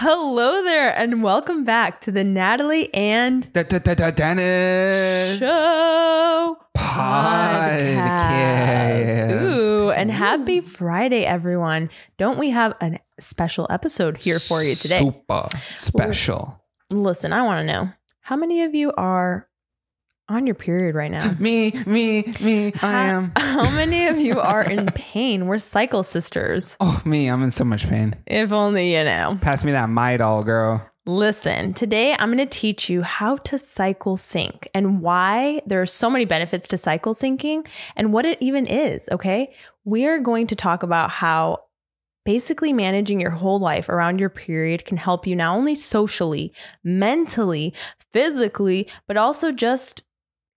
Hello there, and welcome back to the Natalie and Dennis Show podcast. Ooh, and happy Friday, everyone! Don't we have a special episode here for you today? Super special. Listen, I want to know how many of you are on your period right now. Me, me, me. I How- am. How many of you are in pain? We're cycle sisters. Oh, me. I'm in so much pain. If only you know. Pass me that Midol, girl. Listen, today I'm going to teach you how to cycle sync and why there are so many benefits to cycle syncing and what it even is. Okay. We are going to talk about how basically managing your whole life around your period can help you not only socially, mentally, physically, but also just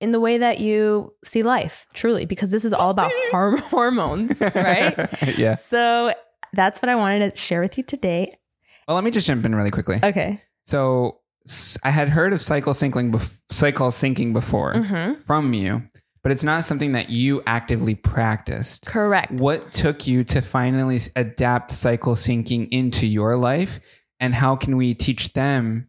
in the way that you see life, truly, because this is all about horm- hormones, right? yeah. So that's what I wanted to share with you today. Well, let me just jump in really quickly. Okay. So, I had heard of cycle syncing, bef- cycle syncing before hmm from you, but it's not something that you actively practiced. Correct. What took you to finally adapt cycle syncing into your life? And how can we teach them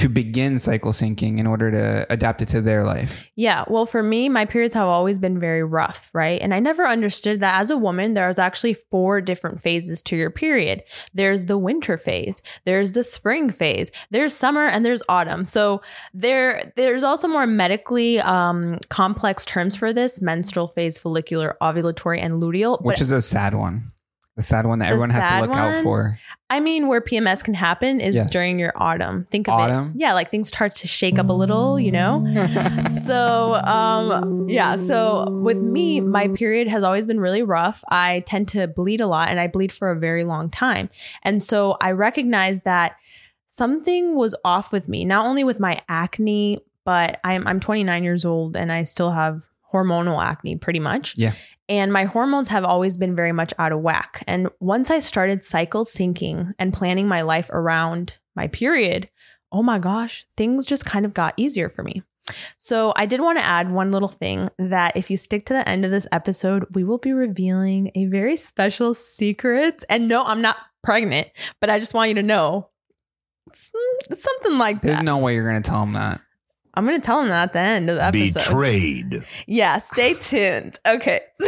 to begin cycle syncing in order to adapt it to their life? Yeah. Well, for me, my periods have always been very rough, right? And I never understood that as a woman, there's actually four different phases to your period. There's the winter phase, there's the spring phase, there's summer, and there's autumn. So there, there's also more medically um, complex terms for this: menstrual phase, follicular, ovulatory, and luteal. Which is a sad one. The sad one that The everyone has to look one? out for. I mean, where PMS can happen is Yes. during your autumn. Think of Autumn? it. Yeah, like things start to shake up a little, you know? so um yeah so with me my period has always been really rough i tend to bleed a lot and i bleed for a very long time and so i recognize that something was off with me not only with my acne but i'm i'm 29 years old and i still have hormonal acne pretty much Yeah. and my hormones have always been very much out of whack and once i started cycle syncing and planning my life around my period oh my gosh, things just kind of got easier for me. So, I did want to add one little thing that if you stick to the end of this episode, we will be revealing a very special secret. And no, I'm not pregnant, but I just want you to know it's, it's something like There's that. There's no way you're going to tell them that. I'm going to tell them that at the end of the episode. Betrayed. Yeah, stay tuned. Okay.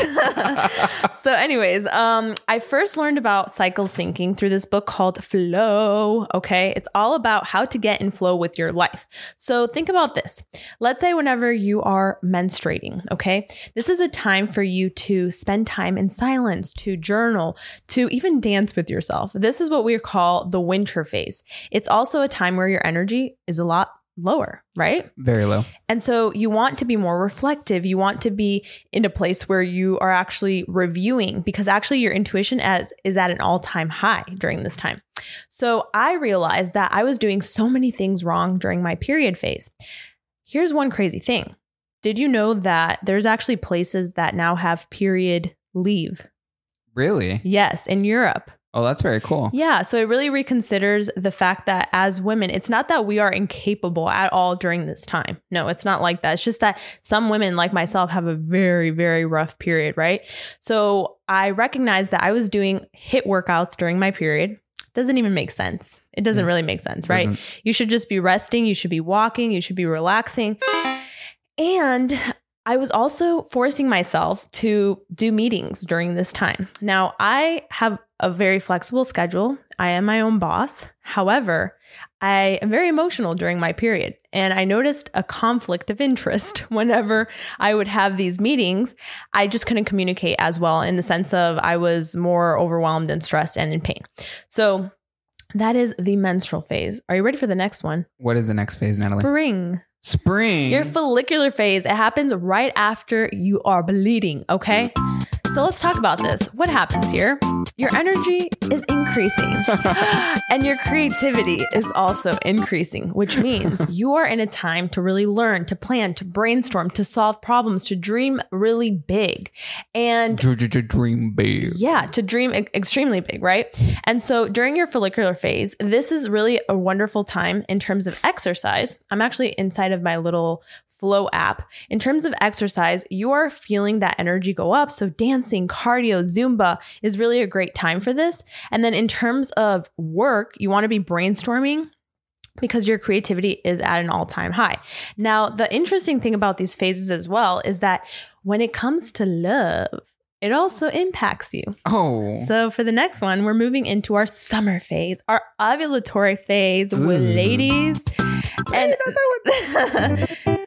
so anyways, um I first learned about cycle syncing through this book called Flow, okay? It's all about how to get in flow with your life. So think about this. Let's say whenever you are menstruating, okay? This is a time for you to spend time in silence, to journal, to even dance with yourself. This is what we call the winter phase. It's also a time where your energy is a lot lower, right? Very low. And so you want to be more reflective. You want to be in a place where you are actually reviewing because actually your intuition as is at an all-time high during this time. So I realized that I was doing so many things wrong during my period phase. Here's one crazy thing. Did you know that there's actually places that now have period leave? Really? Yes, in Europe. Oh, that's very cool. Yeah, so it really reconsiders the fact that as women, it's not that we are incapable at all during this time. No, it's not like that. It's just that some women, like myself, have a very, very rough period, right? So I recognized that I was doing HIIT workouts during my period. Doesn't even make sense. It doesn't Yeah. really make sense, right? Doesn't- You should just be resting, you should be walking, you should be relaxing. And I was also forcing myself to do meetings during this time. Now, I have a very flexible schedule. I am my own boss. However, I am very emotional during my period. And I noticed a conflict of interest whenever I would have these meetings. I just couldn't communicate as well in the sense of I was more overwhelmed and stressed and in pain. So that is the menstrual phase. Are you ready for the next one? What is the next phase, Natalie? Spring. Spring. Your follicular phase, it happens right after you are bleeding, okay? So let's talk about this. What happens here? Your energy is increasing and your creativity is also increasing, which means you are in a time to really learn, to plan, to brainstorm, to solve problems, to dream really big. And Dream big. yeah, to dream extremely big, right? And so during your follicular phase, this is really a wonderful time in terms of exercise. I'm actually inside of my little Flow app. In terms of exercise, you are feeling that energy go up. So, dancing, cardio, Zumba is really a great time for this. And then, in terms of work, you want to be brainstorming because your creativity is at an all time high. Now, the interesting thing about these phases as well is that when it comes to love, it also impacts you. Oh. So, for the next one, we're moving into our summer phase, our ovulatory phase with Ooh. ladies. And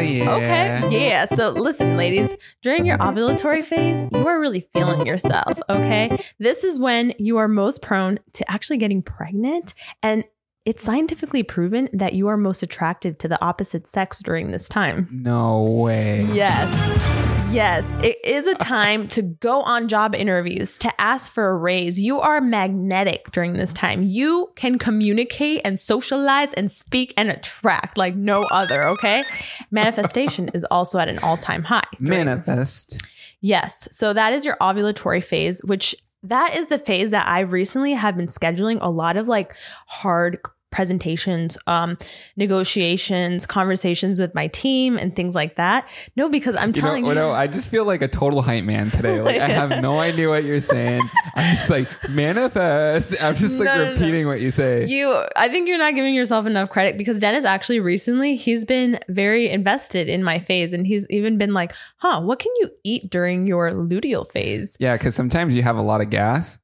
yeah. Okay. Yeah. So listen, ladies, during your ovulatory phase, you are really feeling yourself. Okay. This is when you are most prone to actually getting pregnant. And it's scientifically proven that you are most attractive to the opposite sex during this time. No way. Yes. Yes, it is a time to go on job interviews, to ask for a raise. You are magnetic during this time. You can communicate and socialize and speak and attract like no other, okay? Manifestation is also at an all time high. during- Manifest. Yes. So that is your ovulatory phase, which that is the phase that I recently have been scheduling a lot of like hard presentations, um, negotiations, conversations with my team and things like that. No, because I'm You know, telling oh, no, I just feel like a total hype man today. Like I have no idea what you're saying. I'm just like manifest. I'm just like No, no, no. repeating what you say. you I think you're not giving yourself enough credit because Dennis actually recently he's been very invested in my phase and he's even been like, "Huh, what can you eat during your luteal phase?" yeah, because sometimes you have a lot of gas,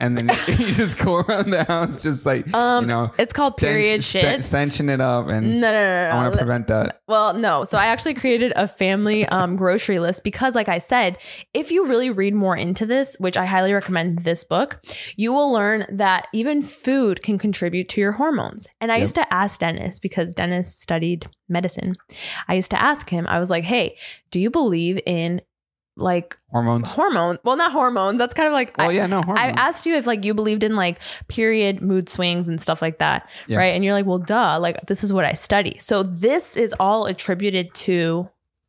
and then you just go around the house just like Um, you know. It's called period shit. sten- stenching it up, and no, no, no. I want no. to prevent that. Well, no. So I actually created a family um, grocery list because, like I said, if you really read more into this, which I highly recommend this book, you will learn that even food can contribute to your hormones. And I Yep. used to ask Dennis because Dennis studied medicine. I used to ask him, I was like, hey, do you believe in like Hormones. hormone? Well, not hormones. That's kind of like. Oh I, yeah, no hormones. I asked you if like you believed in like period mood swings and stuff like that, Yeah. right? And you're like, well, duh, like this is what I study. So this is all attributed to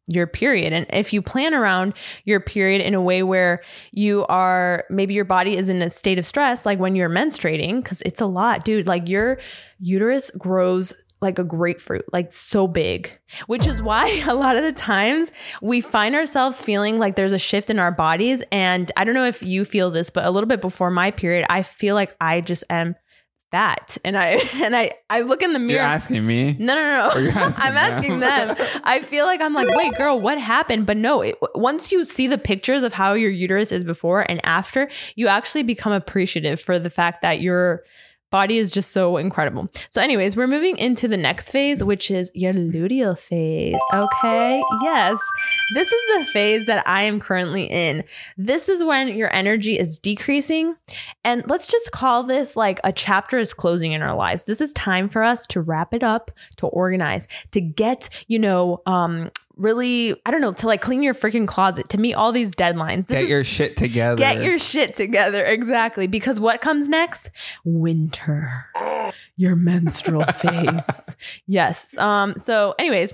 your period. And if you plan around your period in a way where you are maybe your body is in a state of stress, like when you're menstruating, because it's a lot, dude. Like your uterus grows like a grapefruit, like so big, which is why a lot of the times we find ourselves feeling like there's a shift in our bodies. And I don't know if you feel this, but a little bit before my period, I feel like I just am fat. And I, and I, I look in the mirror. You're asking me. No, no, no, you're asking I'm asking them. them. I feel like I'm like, wait, girl, what happened? But no, it, once you see the pictures of how your uterus is before and after, you actually become appreciative for the fact that your body is just so incredible. So, anyways, we're moving into the next phase, which is your luteal phase. Okay. Yes. This is the phase that I am currently in. This is when your energy is decreasing. And let's just call this like a chapter is closing in our lives. This is time for us to wrap it up, to organize, to get, you know, um, really, I don't know, to like clean your freaking closet, to meet all these deadlines. This Get is your shit together. Get your shit together. Exactly. Because what comes next? Winter. Your menstrual phase. Yes. Um, so, anyways,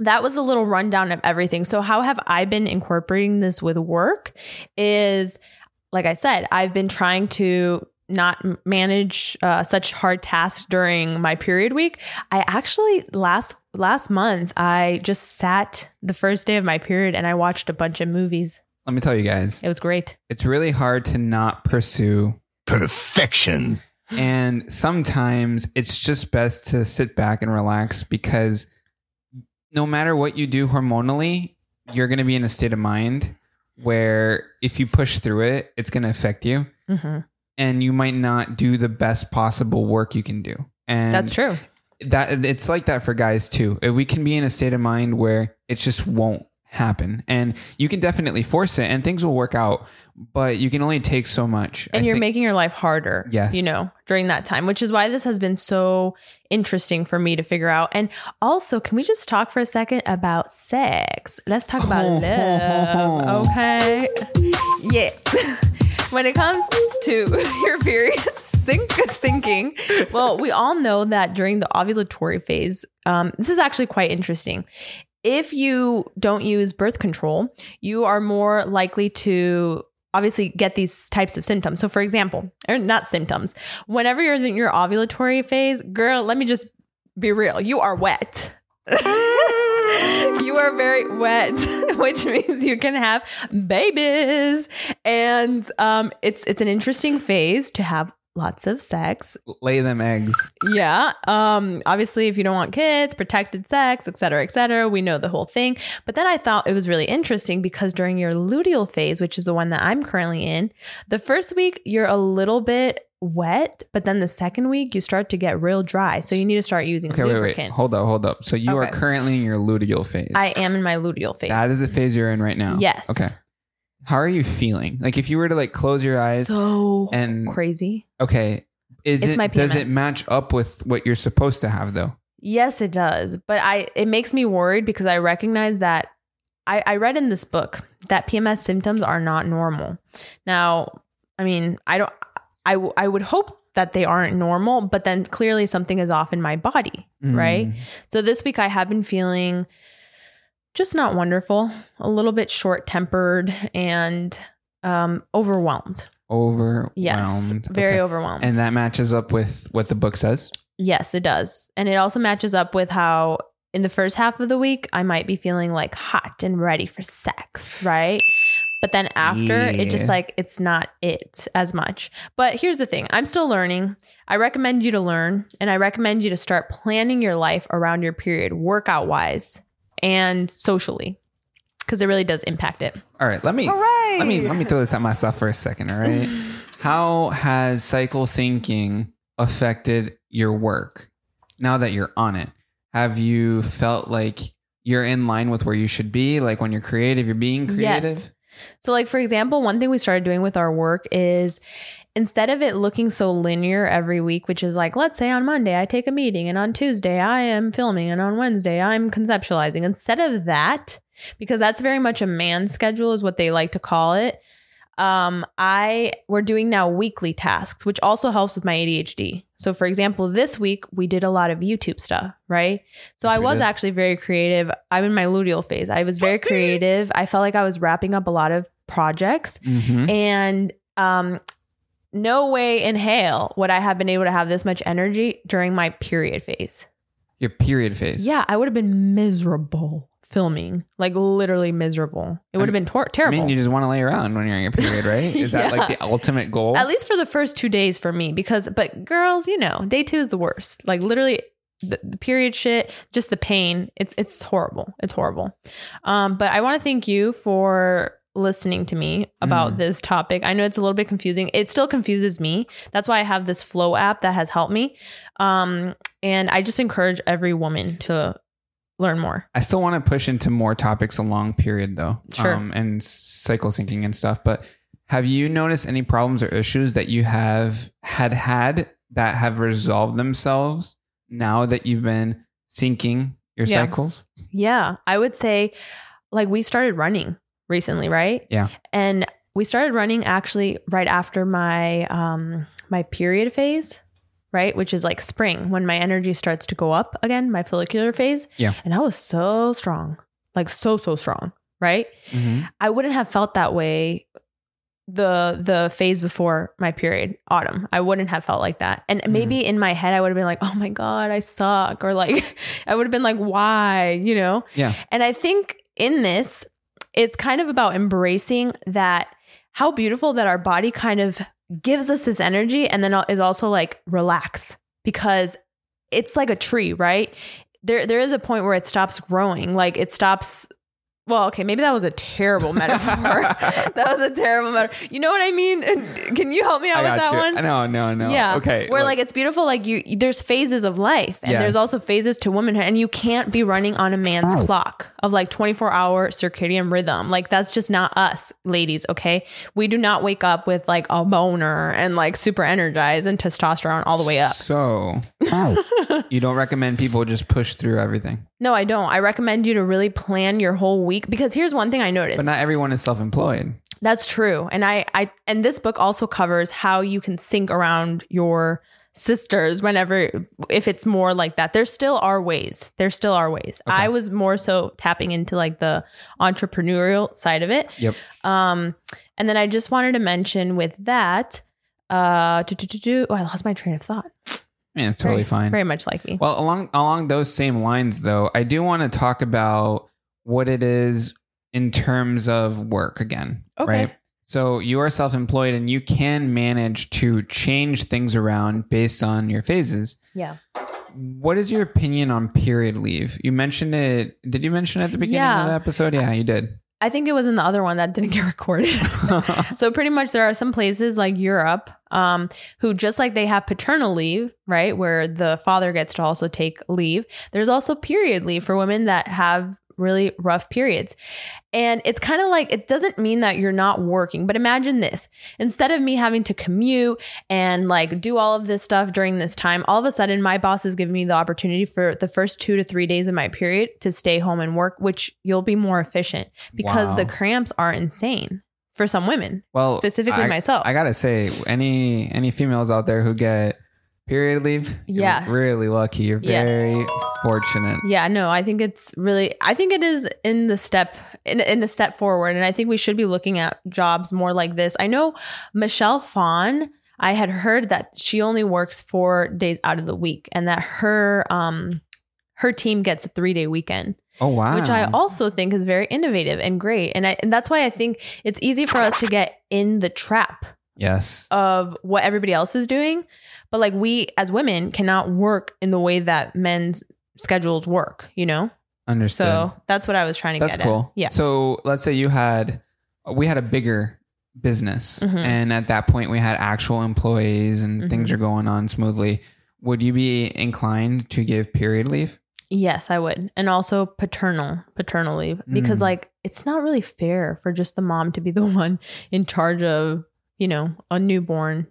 that was a little rundown of everything. So, how have I been incorporating this with work? Is like I said, I've been trying to not manage uh, such hard tasks during my period week. I actually last last month I just sat the first day of my period and I watched a bunch of movies. Let me tell you guys, It was great. it's really hard to not pursue Perfection. And sometimes it's just best to sit back and relax because no matter what you do hormonally, you're going to be in a state of mind where if you push through it, it's going to affect you hmm and you might not do the best possible work you can do. And That's true. that it's like that for guys too. If we can be in a state of mind where it just won't happen and you can definitely force it and things will work out, but you can only take so much. And I you're think- making your life harder. Yes. You know, during that time, which is why this has been so interesting for me to figure out. And also, can we just talk for a second about sex? Let's talk about love. Okay. Yeah. when it comes to your period think thinking, well, we all know that during the ovulatory phase, um, this is actually quite interesting. If you don't use birth control, you are more likely to obviously get these types of symptoms. So, for example, or not symptoms, whenever you're in your ovulatory phase, girl, let me just be real, you are wet. you are very wet, which means you can have babies. And um, it's it's an interesting phase to have lots of sex. Lay them eggs. Yeah. Um, obviously, if you don't want kids, protected sex, et cetera, et cetera, we know the whole thing. But then I thought it was really interesting because during your luteal phase, which is the one that I'm currently in, the first week you're a little bit wet, but then the second week you start to get real dry. So you need to start using Okay, lubricant. wait. Hold up, hold up. So you are currently in your luteal phase. I am in my luteal phase. That is the phase you're in right now. Yes. Okay. How are you feeling? Like if you were to like close your eyes, so and- crazy. okay, is It's it does it match up with what you're supposed to have though? Yes, it does. But I it makes me worried because I recognize that I, I read in this book that PMS symptoms are not normal. Now, I mean, I don't I, w- I would hope that they aren't normal, but then clearly something is off in my body, right? Mm. So this week I have been feeling just not wonderful, a little bit short tempered and um, overwhelmed. Overwhelmed. Yes, very Okay. overwhelmed. And that matches up with what the book says. Yes, it does. And it also matches up with how in the first half of the week, I might be feeling like hot and ready for sex, right? But then after, it just like, it's not it as much. But here's the thing I'm still learning. I recommend you to learn and I recommend you to start planning your life around your period, workout wise and socially, because it really does impact it. All right, let me right. let me let me throw this at myself for a second. All right, how has cycle syncing affected your work now that you're on it? Have you felt like you're in line with where you should be? Like when you're creative, you're being creative. Yes. So, like, for example, one thing we started doing with our work is instead of it looking so linear every week, which is like, let's say on Monday I take a meeting and on Tuesday I am filming and on Wednesday I'm conceptualizing, instead of that, because that's very much a man schedule, is what they like to call it. Um, I we're doing now weekly tasks, which also helps with my ADHD. So, for example, this week we did a lot of YouTube stuff, right? So Yes, I was did. actually very creative. I'm in my luteal phase. I was very creative. I felt like I was wrapping up a lot of projects, Mhm. and um, no way in hell would I have been able to have this much energy during my period phase. Your period phase. Yeah, I would have been miserable filming, like literally miserable. It would have been tor- I terrible. mean, you just want to lay around when you're in your period, right? Is that like the ultimate goal? At least for the first two days for me, because but girls, you know, day two is the worst. Like literally, the, the period shit, just the pain. It's it's horrible. It's horrible. Um, but I want to thank you for listening to me about Mm. this topic. I know it's a little bit confusing. It still confuses me. That's why I have this Flow app that has helped me. Um, and I just encourage every woman to learn more. I still want to push into more topics along period though. Sure. Um, and cycle syncing and stuff. But have you noticed any problems or issues that you have had had that have resolved themselves now that you've been syncing your Yeah. cycles? Yeah, I would say like we started running recently, right? Yeah. And we started running actually right after my um my period phase, right? Which is like spring when my energy starts to go up again, my follicular phase. Yeah. And I was so strong. Like so so strong, right? Mm-hmm. I wouldn't have felt that way the the phase before my period autumn i wouldn't have felt like that and maybe in my head i would have been like oh my god i suck or like i would have been like why you know Yeah. and i think in this it's kind of about embracing that how beautiful that our body kind of gives us this energy and then is also like relax because it's like a tree right? There there is a point where it stops growing. Like it stops well okay maybe that was a terrible metaphor that was a terrible metaphor you know what i mean can you help me out I with that you. one No, no, no. yeah. Okay. Where look. like it's beautiful, like you there's phases of life and Yes. there's also phases to womanhood. And you can't be running on a man's clock of like 24 hour circadian rhythm. Like that's just not us, ladies, okay? We do not wake up with like a boner and like super energized and testosterone all the way up. So you don't recommend people just push through everything. No, I don't. I recommend you to really plan your whole week because here's one thing I noticed. But not everyone is self employed. That's true. And I, I and this book also covers how you can sync around your sisters whenever if it's more like that. There still are ways. There still are ways. Okay. I was more so tapping into like the entrepreneurial side of it. Yep. Um and then I just wanted to mention with that uh do, do, do, do, oh I lost my train of thought. Yeah, it's totally very, fine. Very much like me. Well, along along those same lines, though, I do want to talk about what it is in terms of work again. Okay. Right. So you are self-employed, and you can manage to change things around based on your phases. yeah. What is your opinion on period leave? You mentioned it. Did you mention it at the beginning Yeah. of the episode? Yeah, you did. I think it was in the other one that didn't get recorded. so pretty much there are some places like Europe um, who just like they have paternal leave, right, where the father gets to also take leave. There's also period leave for women that have really rough periods. And it's kind of like it doesn't mean that you're not working, but imagine this. Instead of me having to commute and like do all of this stuff during this time, all of a sudden my boss is giving me the opportunity for the first 2 to 3 days of my period to stay home and work, which you'll be more efficient because Wow. the cramps are insane for some women. well, specifically I- myself. I gotta say, any any females out there who get period leave, you're Yeah. really lucky. You're Yes. very fortunate. Yeah, no, I think it's really I think it is in the step in in the step forward and I think we should be looking at jobs more like this. I know Michelle Phan, I had heard that she only works 4 days out of the week and that her um her team gets a 3-day weekend, Oh wow! which I also think is very innovative and great. And I and that's why I think it's easy for us to get in the trap yes. of what everybody else is doing. But like we as women cannot work in the way that men's schedules work, you know? Understood. So that's what I was trying to That's get cool. at. Yeah. So let's say you had, we had a bigger business, Mhm. and at that point we had actual employees, and things Mhm. are going on smoothly. Would you be inclined to give period leave? Yes, I would. And also paternal, paternal leave. Because Mm. like it's not really fair for just the mom to be the one in charge of, you know, a newborn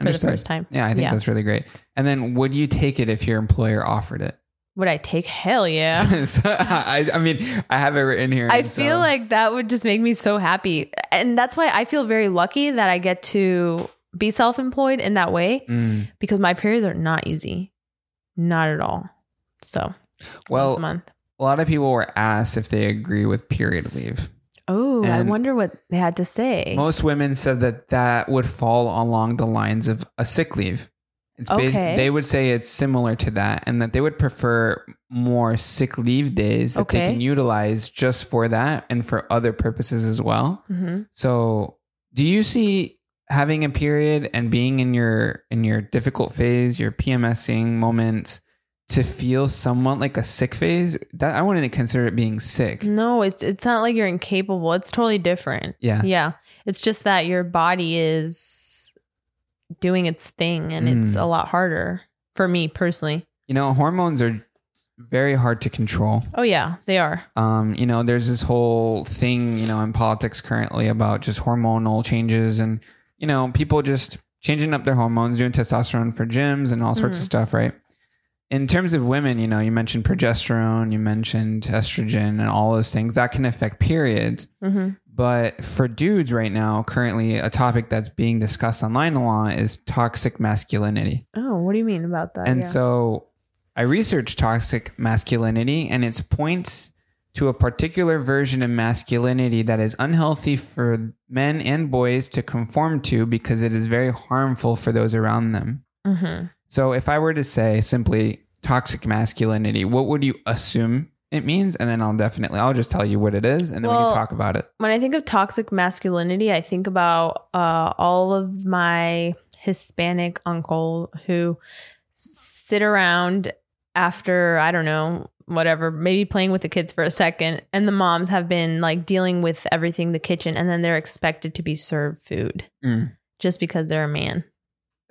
for Understood. the first time. Yeah, I think Yeah. that's really great. And then, would you take it if your employer offered it? Would I take hell yeah? So, I, I mean, I have it written here. I feel so- like that would just make me so happy. And that's why I feel very lucky that I get to be self employed in that way Mm. because my periods are not easy. Not at all. So, Well, a month. a lot of people were asked if they agree with period leave. Oh, I wonder what they had to say. Most women said that that would fall along the lines of a sick leave. It's bas- Okay. they would say it's similar to that, and that they would prefer more sick leave days that they can utilize just for that and for other purposes as well. hmm So, do you see having a period and being in your in your difficult phase, your PMSing moment, to feel somewhat like a sick phase? That I wouldn't consider it being sick. No, it's it's not like you're incapable. It's totally different. Yeah. Yeah. It's just that your body is doing its thing and it's Mm. a lot harder for me personally. You know, hormones are very hard to control. Oh yeah, they are. Um, you know, there's this whole thing, you know, in politics currently about just hormonal changes and, you know, people just changing up their hormones, doing testosterone for gyms and all sorts of Mhm. stuff, right? In terms of women, you know, you mentioned progesterone, you mentioned estrogen and all those things that can affect periods. hmm But for dudes right now, currently a topic that's being discussed online a lot is toxic masculinity. Oh, what do you mean about that? And Yeah. so I researched toxic masculinity and it points to a particular version of masculinity that is unhealthy for men and boys to conform to because it is very harmful for those around them. Mhm. So if I were to say simply toxic masculinity, what would you assume it means? And then I'll definitely I'll just tell you what it is and then we can talk about it. when I think of toxic masculinity, I think about uh, all of my Hispanic uncle who sit around after I don't know whatever maybe playing with the kids for a second and the moms have been like dealing with everything the kitchen and then they're expected to be served food Mm. just because they're a man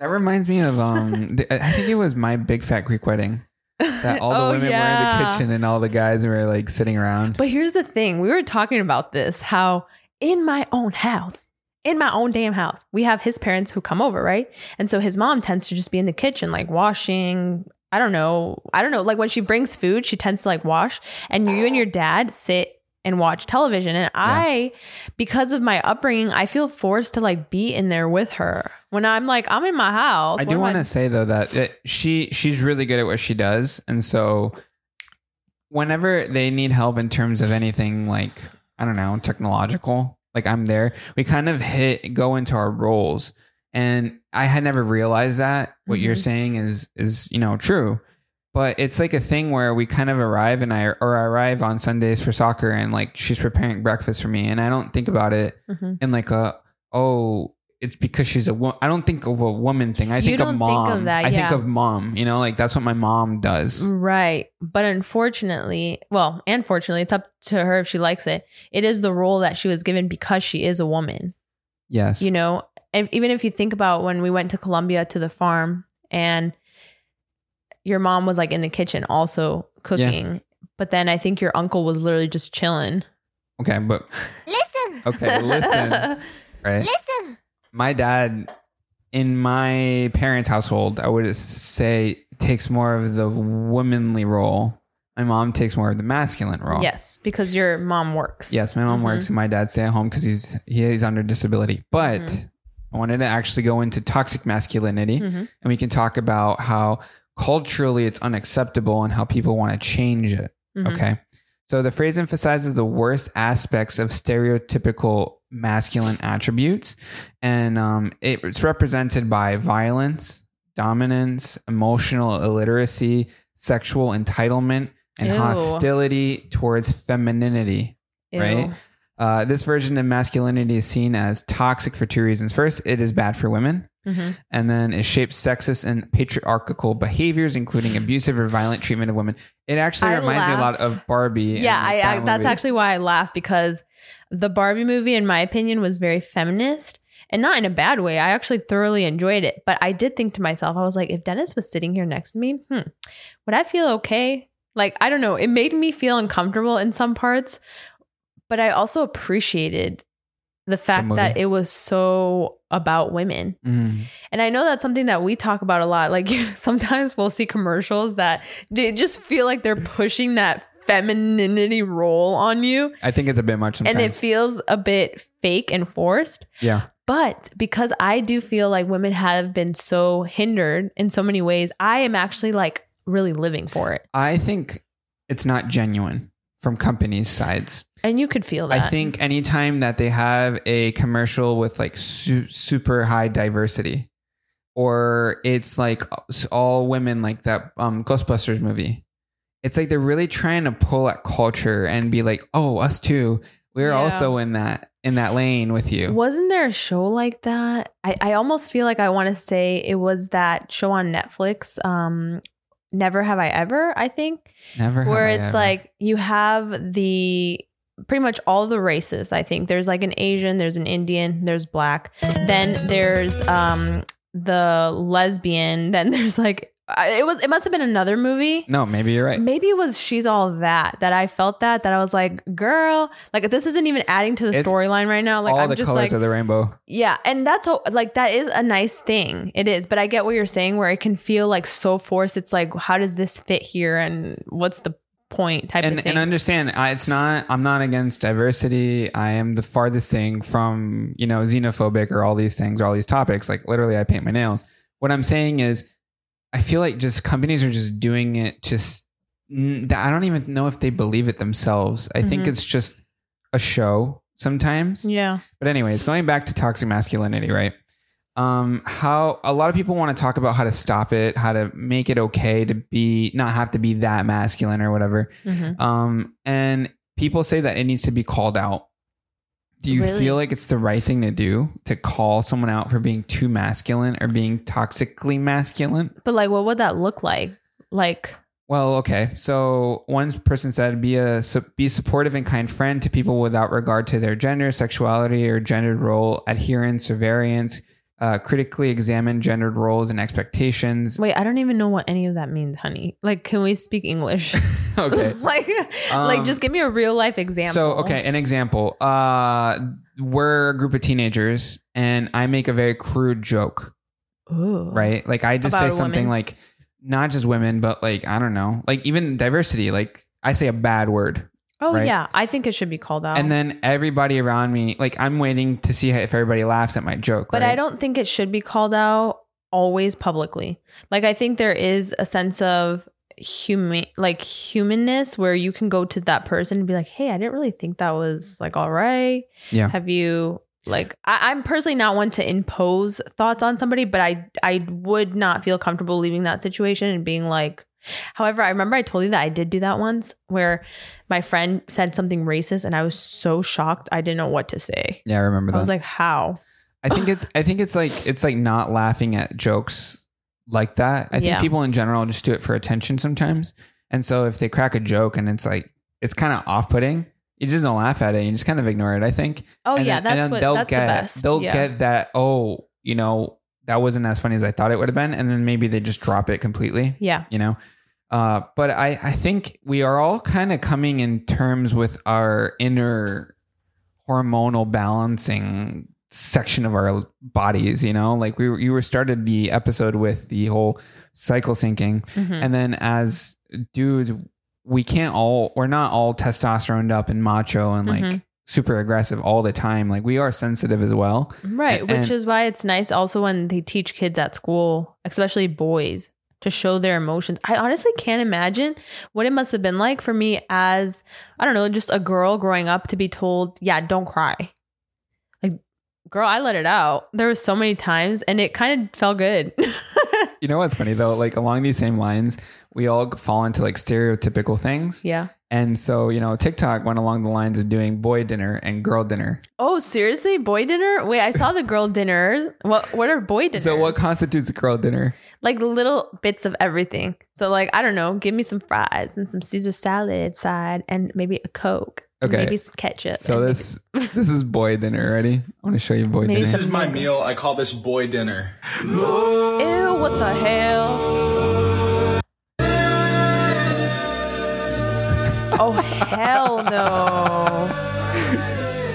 That reminds me of um the- I think it was my big fat Greek wedding. That all the Oh, women were in the kitchen and all the guys were like sitting around. But here's the thing we were talking about this how in my own house, in my own damn house, we have his parents who come over, right? And so his mom tends to just be in the kitchen, like washing. I don't know. I don't know. Like when she brings food, she tends to like wash, and you and your dad sit and watch television. And I, because of my upbringing, I feel forced to like be in there with her when I'm like, I'm in my house. I do want to say though that it, she she's really good at what she does, and so whenever they need help in terms of anything like I don't know technological, like I'm there. We kind of hit go into our roles, And I had never realized that what you're Mhm. saying is is you know true, but it's like a thing where we kind of arrive and I or I arrive on Sundays for soccer and like she's preparing breakfast for me and I don't think about it Mhm. in like a oh it's because she's a woman. I don't think of a woman thing. I think of think mom. of that, I think of mom. You know, like that's what my mom does. Right. But unfortunately, well, and fortunately, it's up to her if she likes it. It is the role that she was given because she is a woman. Yes. You know, if, even if you think about when we went to Colombia to the farm and your mom was like in the kitchen also cooking, but then I think your uncle was literally just chilling. Okay, but Listen, okay, listen, right? listen. my dad in my parents' household, I would say takes more of the womanly role. My mom takes more of the masculine role. Yes, because your mom works. Yes, my mom Mhm. works and my dad stay at home because he's he's under disability. But Mhm. I wanted to actually go into toxic masculinity, Mhm. and we can talk about how culturally it's unacceptable and how people want to change it. Mhm. Okay. So the phrase emphasizes the worst aspects of stereotypical masculine attributes. And um, it- it's represented by violence, dominance, emotional illiteracy, sexual entitlement, and Ew. hostility towards femininity. Ew. right? Uh, this version of masculinity is seen as toxic for two reasons. First, it is bad for women. Mhm. And then it shapes sexist and patriarchal behaviors, including abusive or violent treatment of women. It actually I reminds me a lot of Barbie. Yeah, I, I that's actually why I laugh because the Barbie movie, in my opinion, was very feminist and not in a bad way. I actually thoroughly enjoyed it, but I did think to myself, I was like, if Dennis was sitting here next to me, hmm, would I feel okay? Like, I don't know. It made me feel uncomfortable in some parts, but I also appreciated the fact movie. that it was so about women. Mhm. And I know that's something that we talk about a lot. Like sometimes we'll see commercials that just feel like they're pushing that femininity role on you. I think it's a bit much sometimes. And it feels a bit fake and forced. yeah. But because I do feel like women have been so hindered in so many ways, I am actually like really living for it. I think it's not genuine from companies' sides. And you could feel that. I think anytime that they have a commercial with like su- super high diversity, or it's like all women, like that um, Ghostbusters movie, it's like they're really trying to pull at culture and be like, "Oh, us too. We're Yeah. also in that in that lane with you." Wasn't there a show like that? I, I almost feel like I want to say it was that show on Netflix, um, Never Have I Ever, I think. Never. have where it's like you have the pretty much all the races i think there's like an asian there's an indian there's black then there's um the lesbian then there's like it was it must have been another movie no, maybe you're right. maybe it was she's all that that i felt that that i was like girl like this isn't even adding to the storyline right now like all i'm the just colors like of the rainbow. yeah, and that's how, like that is a nice thing. It is, but I get what you're saying where it can feel like so forced. It's like, how does this fit here, and what's the point? Type and of thing. and understand I, it's not i'm not against diversity i am the farthest thing from you know xenophobic or all these things or all these topics like literally i paint my nails what i'm saying is i feel like just companies are just doing it just i don't even know if they believe it themselves i think Mhm. it's just a show sometimes yeah, but anyways, going back to toxic masculinity, right? Um, how a lot of people want to talk about how to stop it, how to make it okay to be not have to be that masculine or whatever. Mhm. Um, and people say that it needs to be called out. Do you Really? feel like it's the right thing to do to call someone out for being too masculine or being toxically masculine? but like, what would that look like? Like, Well, okay. So one person said, "Be a be supportive and kind friend to people without regard to their gender, sexuality, or gendered role adherence or variance. Uh, critically examine gendered roles and expectations." wait, I don't even know what any of that means, honey. Like, can we speak English? okay. like, Um, like, just give me a real life example. So, okay, an example. Uh, we're a group of teenagers, and I make a very crude joke, Ooh. right? Like I just About say something woman? like, not just women, but like I don't know, like even diversity. Like I say a bad word, Oh right? yeah, I think it should be called out. and then everybody around me, like I'm waiting to see if everybody laughs at my joke. But right? I don't think it should be called out always publicly. Like I think there is a sense of human like humanness where you can go to that person and be like, "Hey, I didn't really think that was like all right. Yeah. Have you Like I, I'm personally not one to impose thoughts on somebody, but I I would not feel comfortable leaving that situation and being like. However, I remember I told you that I did do that once, where my friend said something racist, and I was so shocked I didn't know what to say. Yeah, I remember that. I was like, "How?" I think it's I think it's like it's like not laughing at jokes like that. I think Yeah. people in general just do it for attention sometimes. And so if they crack a joke and it's like it's kind of off putting, you just don't laugh at it. You just kind of ignore it. I think. Oh And yeah, then- and that's then what they'll that's get the best. they'll yeah. get that. Oh, you know that wasn't as funny as I thought it would have been, and then maybe they just drop it completely. yeah. You know. Uh, but I, I think we are all kind of coming in terms with our inner hormonal balancing section of our bodies, you know, like we you were started the episode with the whole cycle syncing. Mhm. And then as dudes, we can't all, we're not all testosterone up and macho and like Mhm. super aggressive all the time. Like we are sensitive as well. Right, And- which is why it's nice also when they teach kids at school, especially boys, to show their emotions. I honestly can't imagine what it must have been like for me as I don't know, just a girl growing up to be told, "Yeah, don't cry." Like, girl, I let it out. There was so many times and it kind of felt good. You know what's funny though? Like along these same lines, we all fall into like stereotypical things. yeah. And so, you know, TikTok went along the lines of doing boy dinner and girl dinner. Oh, seriously? Boy dinner? Wait, I saw the girl dinners. What what are boy dinners? So, what constitutes a girl dinner? like little bits of everything. So like I don't know, give me some fries and some Caesar salad side and maybe a Coke. Okay. Maybe some ketchup. So and this this is boy dinner. Ready? I want to show you boy Maybe dinner. This is my meal. I call this boy dinner. Ew, what the hell? Oh hell no.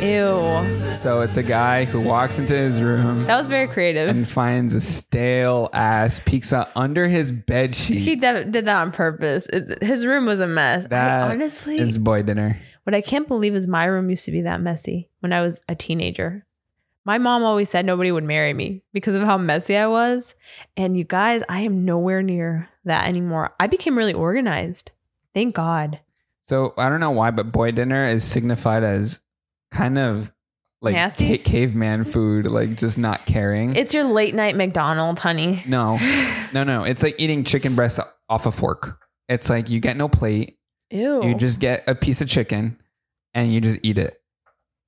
Ew. So it's a guy who walks into his room That was very creative. and finds a stale ass pizza under his bed sheet. he de- did that on purpose. It- his room was a mess. I, That honestly, is boy dinner. What I can't believe is my room used to be that messy when I was a teenager. My mom always said nobody would marry me because of how messy I was. And you guys, I am nowhere near that anymore. I became really organized. Thank God. So I don't know why, but boy dinner is signified as kind of like Nasty? ca- caveman food, like just not caring. It's your late night McDonald's, honey. no, no, no. It's like eating chicken breast off a fork. It's like you get no plate. Ew. You just get a piece of chicken and you just eat it.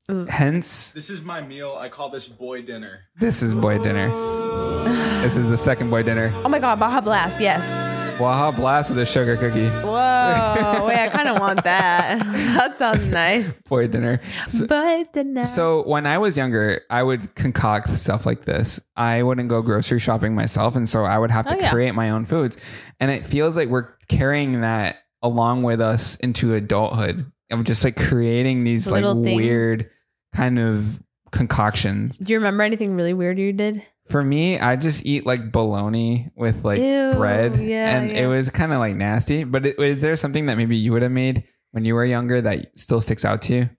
Ugh. Hence, This is my meal. I call this boy dinner. this is boy dinner. This is the second boy dinner. oh my God, Baja Blast. Yes. Baja blast with a sugar cookie. Whoa. Wait, I kind of want that. that sounds nice. Boy dinner. So, But tonight. so when I was younger, I would concoct stuff like this. I wouldn't go grocery shopping myself, and so I would have to Oh, yeah. create my own foods. And it feels like we're carrying that along with us into adulthood. of just like creating these like things. weird kind of concoctions. Do you remember anything really weird you did? For me, I just eat like bologna with like Ew, bread, yeah, and yeah. it was kind of like nasty. But it, is there something that maybe you would have made when you were younger that still sticks out to you?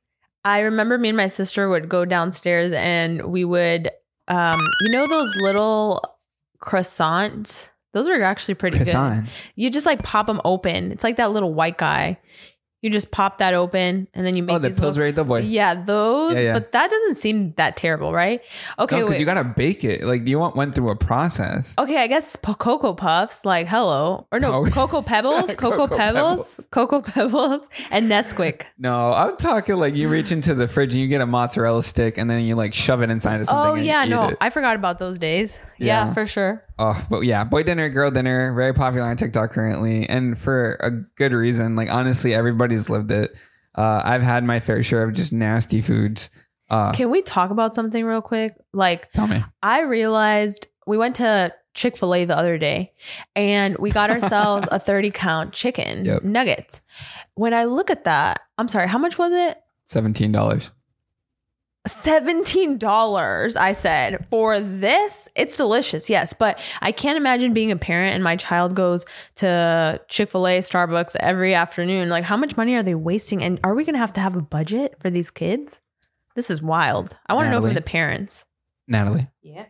I remember me and my sister would go downstairs and we would, um, you know, those little croissants. Those were actually pretty good. You just like pop them open. It's like that little white guy. You just pop that open and then you oh, make Oh, the these little- Pillsbury Doughboy. Yeah, those. Yeah, yeah. But that doesn't seem that terrible, right? Okay, because wait. you gotta bake it. Like you want went through a process. Okay, I guess Cocoa Puffs, like hello. Or no, Oh. Cocoa Pebbles, Cocoa, Cocoa Pebbles, Pebbles. Cocoa Pebbles, and Nesquik. No, I'm talking like you reach into the fridge and you get a mozzarella stick and then you like shove it inside of something. Oh, yeah, no. I forgot about those days. Yeah, Yeah. for sure. Oh, but yeah, boy dinner, girl dinner, very popular on TikTok currently, and for a good reason. Like honestly, everybody's lived it. Uh, I've had my fair share of just nasty foods. Uh, Can we talk about something real quick? Like, tell me. I realized we went to Chick fil A the other day and we got ourselves a 30 count chicken Yep. nuggets. When I look at that, I'm sorry, how much was it? Seventeen dollars. $17 I said for this it's delicious yes but I can't imagine being a parent and my child goes to Chick-fil-A Starbucks every afternoon like how much money are they wasting and are we going to have to have a budget for these kids this is wild I want to know from the parents Natalie, yeah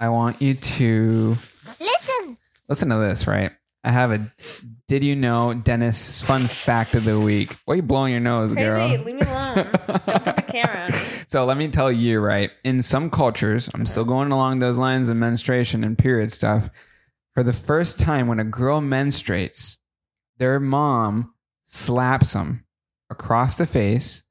I want you to Listen. listen to this. Right, I have a. Did you know, Dennis? Fun fact of the week. Why are you blowing your nose, girl? leave me alone don't put the camera on me. So let me tell you, right? In some cultures, I'm still going along those lines of menstruation and period stuff. For the first time, when a girl menstruates, their mom slaps them across the face,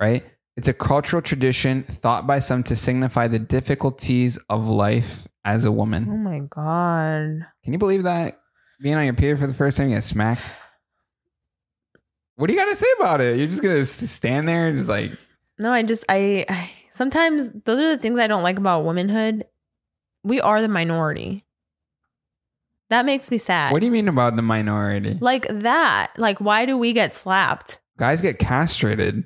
right? It's a cultural tradition thought by some to signify the difficulties of life as a woman. Oh my god. Can you believe that? Being on your period for the first time, you get smacked. What do you got to say about it? You're just gonna stand there and just like, No, I just I, I sometimes those are the things I don't like about womanhood. We are the minority. That makes me sad. what do you mean about the minority? like that. Like why do we get slapped? Guys get castrated.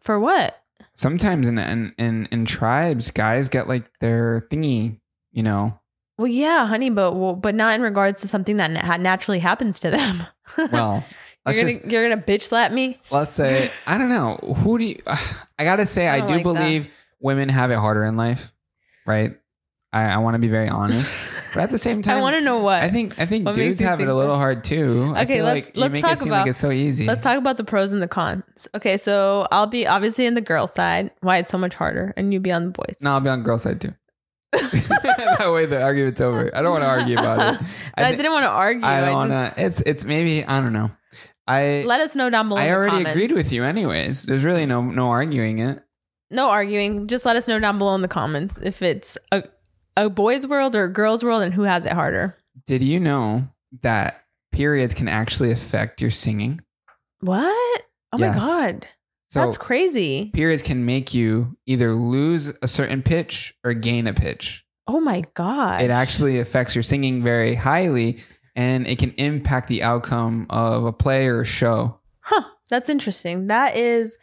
For what? Sometimes in in in, in tribes, guys get like their thingy, you know. Well, yeah, honey, but well, but not in regards to something that na- naturally happens to them. Well, let's you're gonna just you're gonna bitch slap me. let's say I don't know who do you. I gotta say I I, do like that. believe women have it harder in life, right? I, I want to be very honest, but at the same time, I want to know what. I think I think What dudes have it a little that? hard too. I Okay, feel let's- like you let's make talk it seem about- like it's so easy. Let's talk about the pros and the cons. Okay, so I'll be obviously in the girl side, why it's so much harder, and you be on the boys. no, I'll be on the girl side too. that way the argument's over. I don't want to argue about it. I, thi- didn't want to argue. I I, don't want to. It's it's maybe I don't know. I let us know down below. in I already agreed with you. Anyways, there's really no no arguing it. No arguing. Just let us know down below in the comments if it's a a boys' world or a girls' world, and who has it harder. Did you know that periods can actually affect your singing? What? Oh Yes. my god, So that's crazy. periods can make you either lose a certain pitch or gain a pitch. Oh my god. It actually affects your singing very highly, and it can impact the outcome of a play or a show. Huh. That's interesting. That is.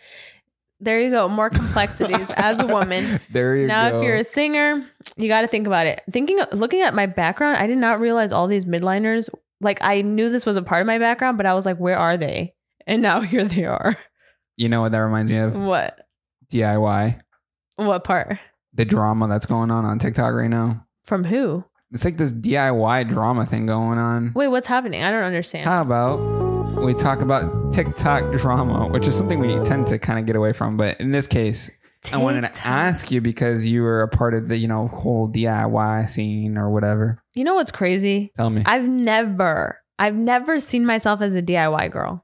There you go. More complexities as a woman. There you now go. Now, if you're a singer you got to think about it thinking looking at my background i did not realize all these mildliners like i knew this was a part of my background but i was like where are they and now here they are you know what that reminds me of? what DIY. what part The drama that's going on on TikTok right now. from who It's like this DIY drama thing going on. wait what's happening i don't understand How about we talk about TikTok drama, which is something we tend to kind of get away from, but in this case, I wanted to ask you because you were a part of the, you know, whole DIY scene or whatever. you know what's crazy Tell me. i've never i've never seen myself as a diy girl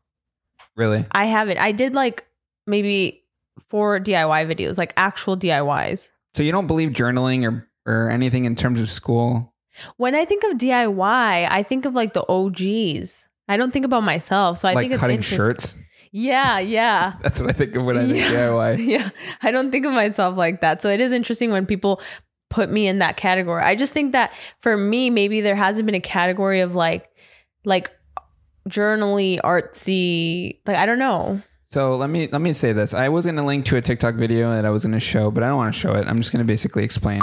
really? i haven't i did like maybe four diy videos like actual diys So you don't believe journaling or or anything in terms of school? When I think of DIY, I think of like the OGs. I don't think about myself. So I like think it's cutting interesting. shirts? Yeah, yeah. That's what I think of when I think yeah. DIY. Yeah. I don't think of myself like that. So it is interesting when people put me in that category. I just think that for me, maybe there hasn't been a category of like like journally, artsy, like I don't know. So let me let me say this. I was going to link to a TikTok video that I was going to show, but I don't want to show it. I'm just going to basically explain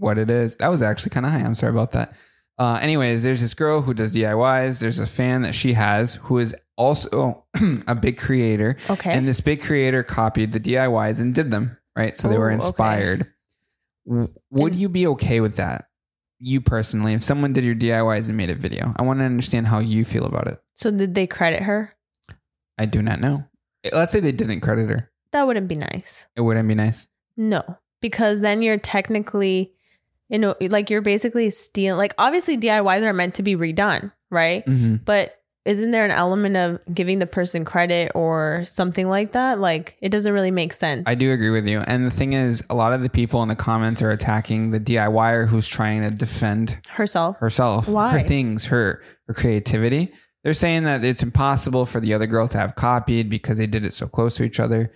what it is. That was actually kind of high. I'm sorry about that. Uh, anyways, there's this girl who does DIYs. There's a fan that she has who is also a big creator, Okay. and this big creator copied the DIYs and did them right. So they were Oh, okay. inspired. Would And- you be okay with that? You personally, if someone did your DIYs and made a video, I want to understand how you feel about it. so did they credit her? I do not know. Let's say they didn't credit her. That wouldn't be nice. It wouldn't be nice. No, because then you're technically, you know, like you're basically stealing. Like obviously DIYs are meant to be redone, right? Mm-hmm. But isn't there an element of giving the person credit or something like that? Like it doesn't really make sense. I do agree with you. And the thing is, a lot of the people in the comments are attacking the DIYer who's trying to defend herself. herself, Why? her things, her her creativity. They're saying that it's impossible for the other girl to have copied because they did it so close to each other.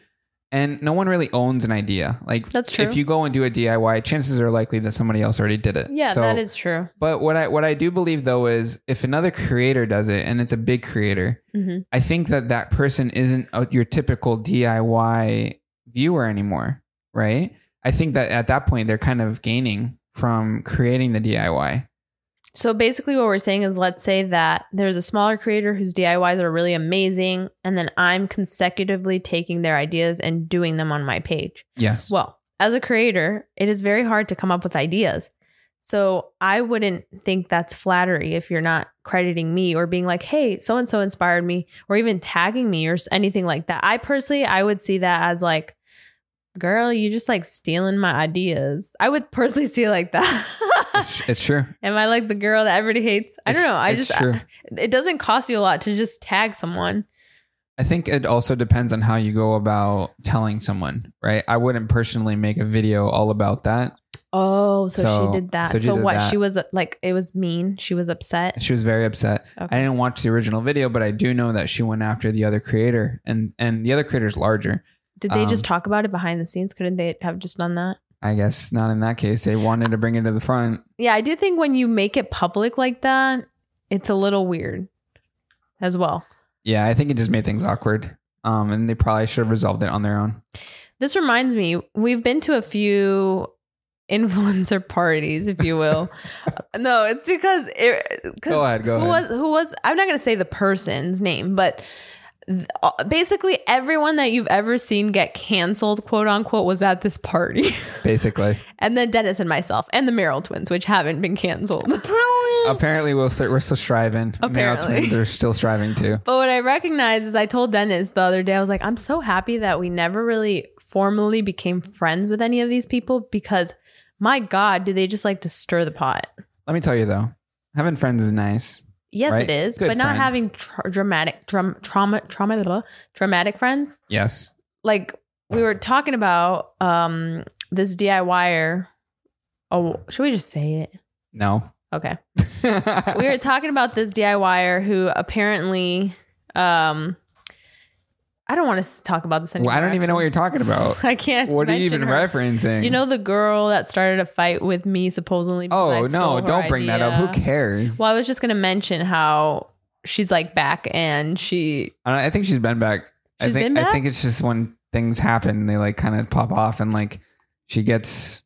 And no one really owns an idea. Like That's true. If you go and do a DIY, chances are likely that somebody else already did it. Yeah, So- that is true. But what I what I do believe though is if another creator does it and it's a big creator, hmm I think that that person isn't a, your typical DIY viewer anymore, right? I think that at that point they're kind of gaining from creating the DIY. So basically, what we're saying is, let's say that there's a smaller creator whose DIYs are really amazing, and then I'm consecutively taking their ideas and doing them on my page. Yes. Well, as a creator, it is very hard to come up with ideas. So I wouldn't think that's flattery if you're not crediting me or being like, hey, so and so inspired me, or even tagging me or anything like that. I personally, I would see that as like girl, you just like stealing my ideas. I would personally see it like that. It's, it's true. Am I like the girl that everybody hates? I don't know. I it's just, true. it doesn't cost you a lot to just tag someone. I think it also depends on how you go about telling someone, right? I wouldn't personally make a video all about that. Oh, so, So- she did that. so So, did what? that. She was like, it was mean. She was upset. She was very upset. Okay. I didn't watch the original video, but I do know that she went after the other creator, and and the other creator's larger. Did they just um, talk about it behind the scenes? Couldn't they have just done that? I guess not in that case. They wanted to bring it to the front. Yeah, I do think when you make it public like that, it's a little weird as well. Yeah, I think it just made things awkward. Um, and they probably should have resolved it on their own. This reminds me, we've been to a few influencer parties, if you will. no, it's because it, Go ahead, go who ahead. was who was I'm not going to say the person's name, but basically everyone that you've ever seen get canceled, quote unquote, was at this party. Basically, and then Dennis and myself and the Merrell twins, which haven't been canceled. apparently we'll st- we're still striving. Male Apparently. twins are still striving too. But what I recognize is I told Dennis the other day, I was like, I'm so happy that we never really formally became friends with any of these people because my God, do they just like to stir the pot? Let me tell you though, having friends is nice. Yes, Right? it is, Good but not having tra- dramatic, drum, trauma, trauma, traumatic friends. Yes. Like we were talking about um this DIYer. Oh, should we just say it? No. Okay. we were talking about this DIYer who apparently um I don't want to talk about this anymore. well, I don't even know what you're talking about. I can't. What are you even her. referencing? You know the girl that started a fight with me supposedly. Oh, I Oh no! Don't bring that up. Who cares? Well, I was just gonna mention how she's like back and she. I I think she's been back. I She's think been I think it's just when things happen, they like kind of pop off, and like she gets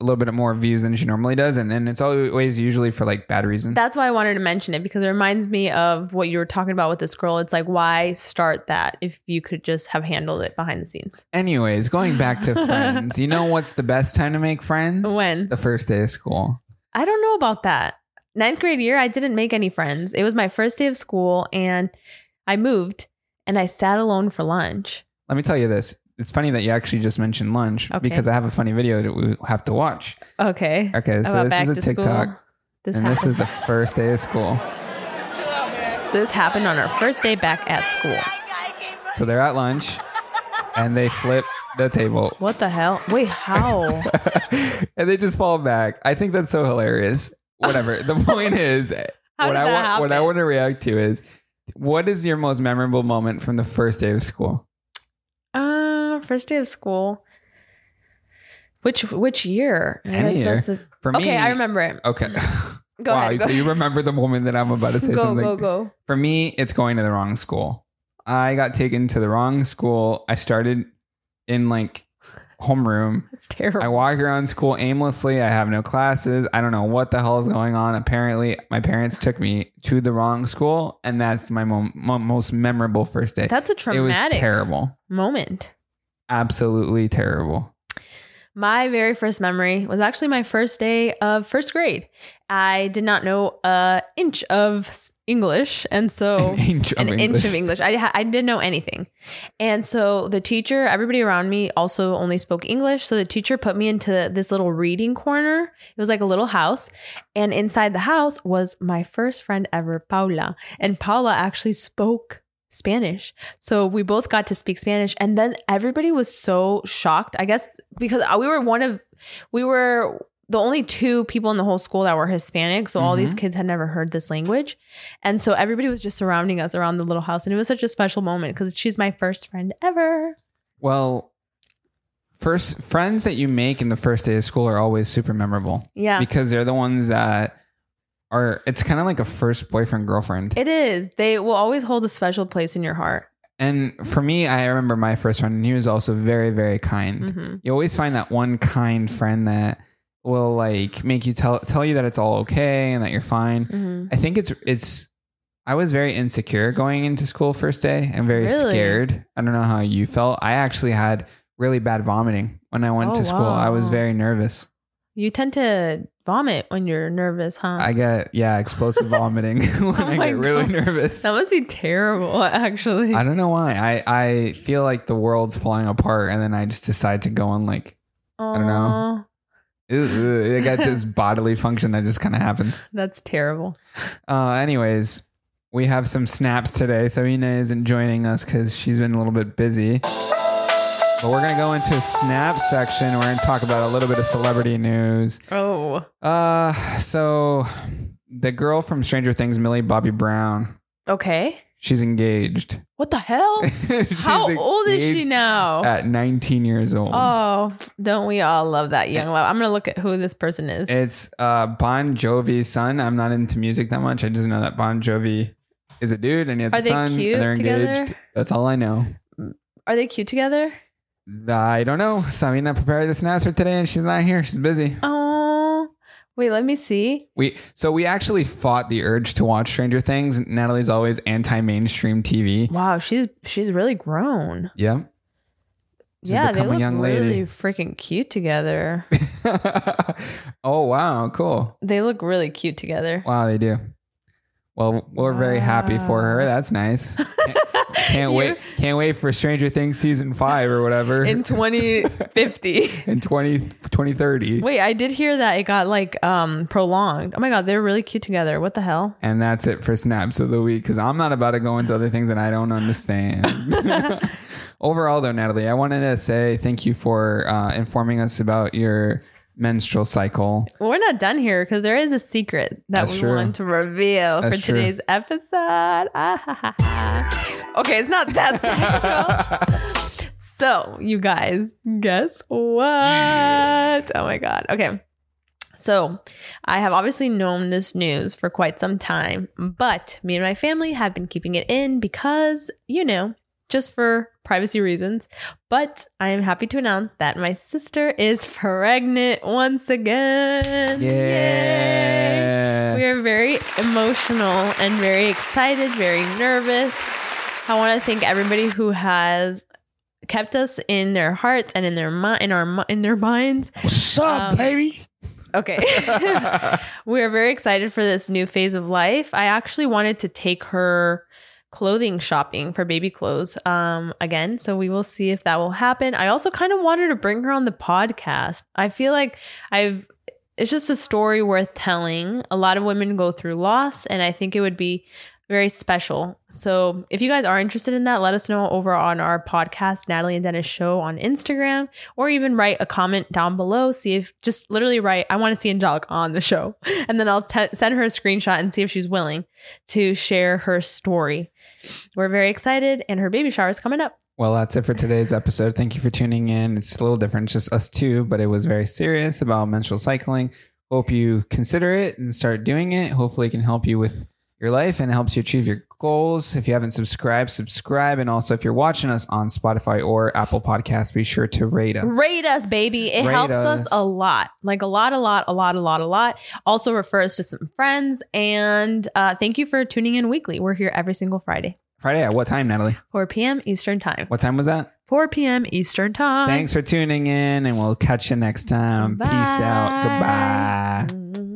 a little bit more views than she normally does, and and it's always usually for like bad reasons. That's why I wanted to mention it because it reminds me of what you were talking about with this girl. It's like why start that if you could just have handled it behind the scenes? Anyways, going back to friends, you know what's the best time to make friends? When the first day of school. I don't know about that. Ninth grade year, I didn't make any friends. It was my first day of school, and I moved and I sat alone for lunch. Let me tell you this. It's funny that you actually just mentioned lunch Okay. because I have a funny video that we have to watch. Okay. Okay, so this is a to TikTok, school. This and this is the first day of school. this happened on our first day back at school. So they're at lunch, and they flip the table, What the hell? Wait, how? and they just fall back. I think that's so hilarious. Whatever. the point is, what I want, what I want to react to is, what is your most memorable moment from the first day of school? First day of school. Which which year? Any that's year. the- For me, okay, I remember it. Okay. Go wow. ahead. Go, so you remember the moment that I'm about to say go, something? go, go. Go. For me, it's going to the wrong school. I got taken to the wrong school. I started in like homeroom. It's terrible. I walk around school aimlessly. I have no classes. I don't know what the hell is going on. Apparently, my parents took me to the wrong school, and that's my mo- mo- most memorable first day. That's a it was traumatic terrible. moment. Absolutely terrible. My very first memory was actually my first day of first grade. I did not know a inch of English, and so An inch of an inch English. of English. I I didn't know anything, and so the teacher, everybody around me, also only spoke English. So the teacher put me into this little reading corner. It was like a little house, and inside the house was my first friend ever, Paula, and Paula actually spoke. Spanish. So we both got to speak Spanish. And then everybody was so shocked, I guess, because we were one of, we were the only two people in the whole school that were Hispanic. So all these Mhm. kids had never heard this language. And so everybody was just surrounding us around the little house. And it was such a special moment because she's my first friend ever. Well, first friends that you make in the first day of school are always super memorable. Yeah. because they're the ones that are it's kind of like a first boyfriend girlfriend. It is. They will always hold a special place in your heart. and for me i remember my first friend and he was also very very kind. Hmm you always find that one kind friend that will like make you tell tell you that it's all okay and that you're fine. Hmm i think it's it's i was very insecure going into school first day and very Really? scared. I don't know how you felt. I actually had really bad vomiting when i went Oh, to school. I was very nervous You tend to vomit when you're nervous, huh? I get yeah, explosive vomiting when Oh I get really God. nervous. that must be terrible, actually. I don't know why. I I feel like the world's falling apart, and then I just decide to go on like I don't know. Ew, I got this bodily function that just kind of happens. That's terrible. Uh, anyways, we have some snaps today. Sabina isn't joining us because she's been a little bit busy. But we're gonna go into a snap section. We're gonna talk about a little bit of celebrity news. Oh, Uh, so the girl from Stranger Things, Millie Bobby Brown, okay. she's engaged. What the hell? How old is she now? At 19 years old. Oh, don't we all love that young love? I'm gonna look at who this person is. It's uh, Bon Jovi's son. I'm not into music that much. I just know that Bon Jovi is a dude and he has Are a they son cute and they're engaged. together? That's all I know. Are they cute together? I don't know. Samina prepared the snaps for today and she's not here. She's busy. Oh, wait, let me see. We so we actually fought the urge to watch Stranger Things. Natalie's always anti-mainstream TV. Wow, she's she's really grown. Yeah. She's yeah, they look young really lady. freaking cute together. oh wow, cool. they look really cute together. Wow, they do. Well, we're very happy for her. That's nice. Can't wait. Can't wait for Stranger Things season five or whatever In 2050. in 20, 2030. Wait, I did hear that it got like um prolonged. Oh my god, they're really cute together. What the hell? And that's it for snaps of the week because I'm not about to go into other things that I don't understand. Overall, though, Natalie, I wanted to say thank you for uh, informing us about your menstrual cycle. We're not done here because there is a secret that That's we true. want to reveal That's for true. today's episode. Ah, ha, ha, ha. okay, it's not that sexual. so, you guys, guess what? Oh my God. Okay. So, I have obviously known this news for quite some time, but me and my family have been keeping it in because, you know, just for privacy reasons. But I am happy to announce that my sister is pregnant once again. Yeah. We are very emotional and very excited, very nervous. I want to thank everybody who has kept us in their hearts and in their mi- in our in their minds. What's up, um, baby? Okay. we are very excited for this new phase of life. I actually wanted to take her clothing shopping for baby clothes um again. So we will see if that will happen. I also kind of wanted to bring her on the podcast. I feel like i've it's just a story worth telling. A lot of women go through loss and i think it would be very special so if you guys are interested in that let us know over on our podcast natalie and dennis show on instagram or even write a comment down below see if just literally write i want to see angelic on the show and then i'll te- send her a screenshot and see if she's willing to share her story we're very excited and her baby shower is coming up Well, that's it for today's episode. Thank you for tuning in. It's a little different, just us two, but it was very serious about menstrual cycling. Hope you consider it and start doing it. Hopefully, it can help you with your life and helps you achieve your goals. If you haven't subscribed, subscribe. And also, if you're watching us on Spotify or Apple Podcasts, be sure to rate us. rate us baby it Rate helps us. us a lot like a lot a lot a lot a lot a lot also refer us to some friends and uh, thank you for tuning in weekly we're here every single friday Friday at what time, Natalie? 4 p.m eastern time What time was that? 4 p.m eastern time Thanks for tuning in, and we'll catch you next time. Peace out. Goodbye. Mm.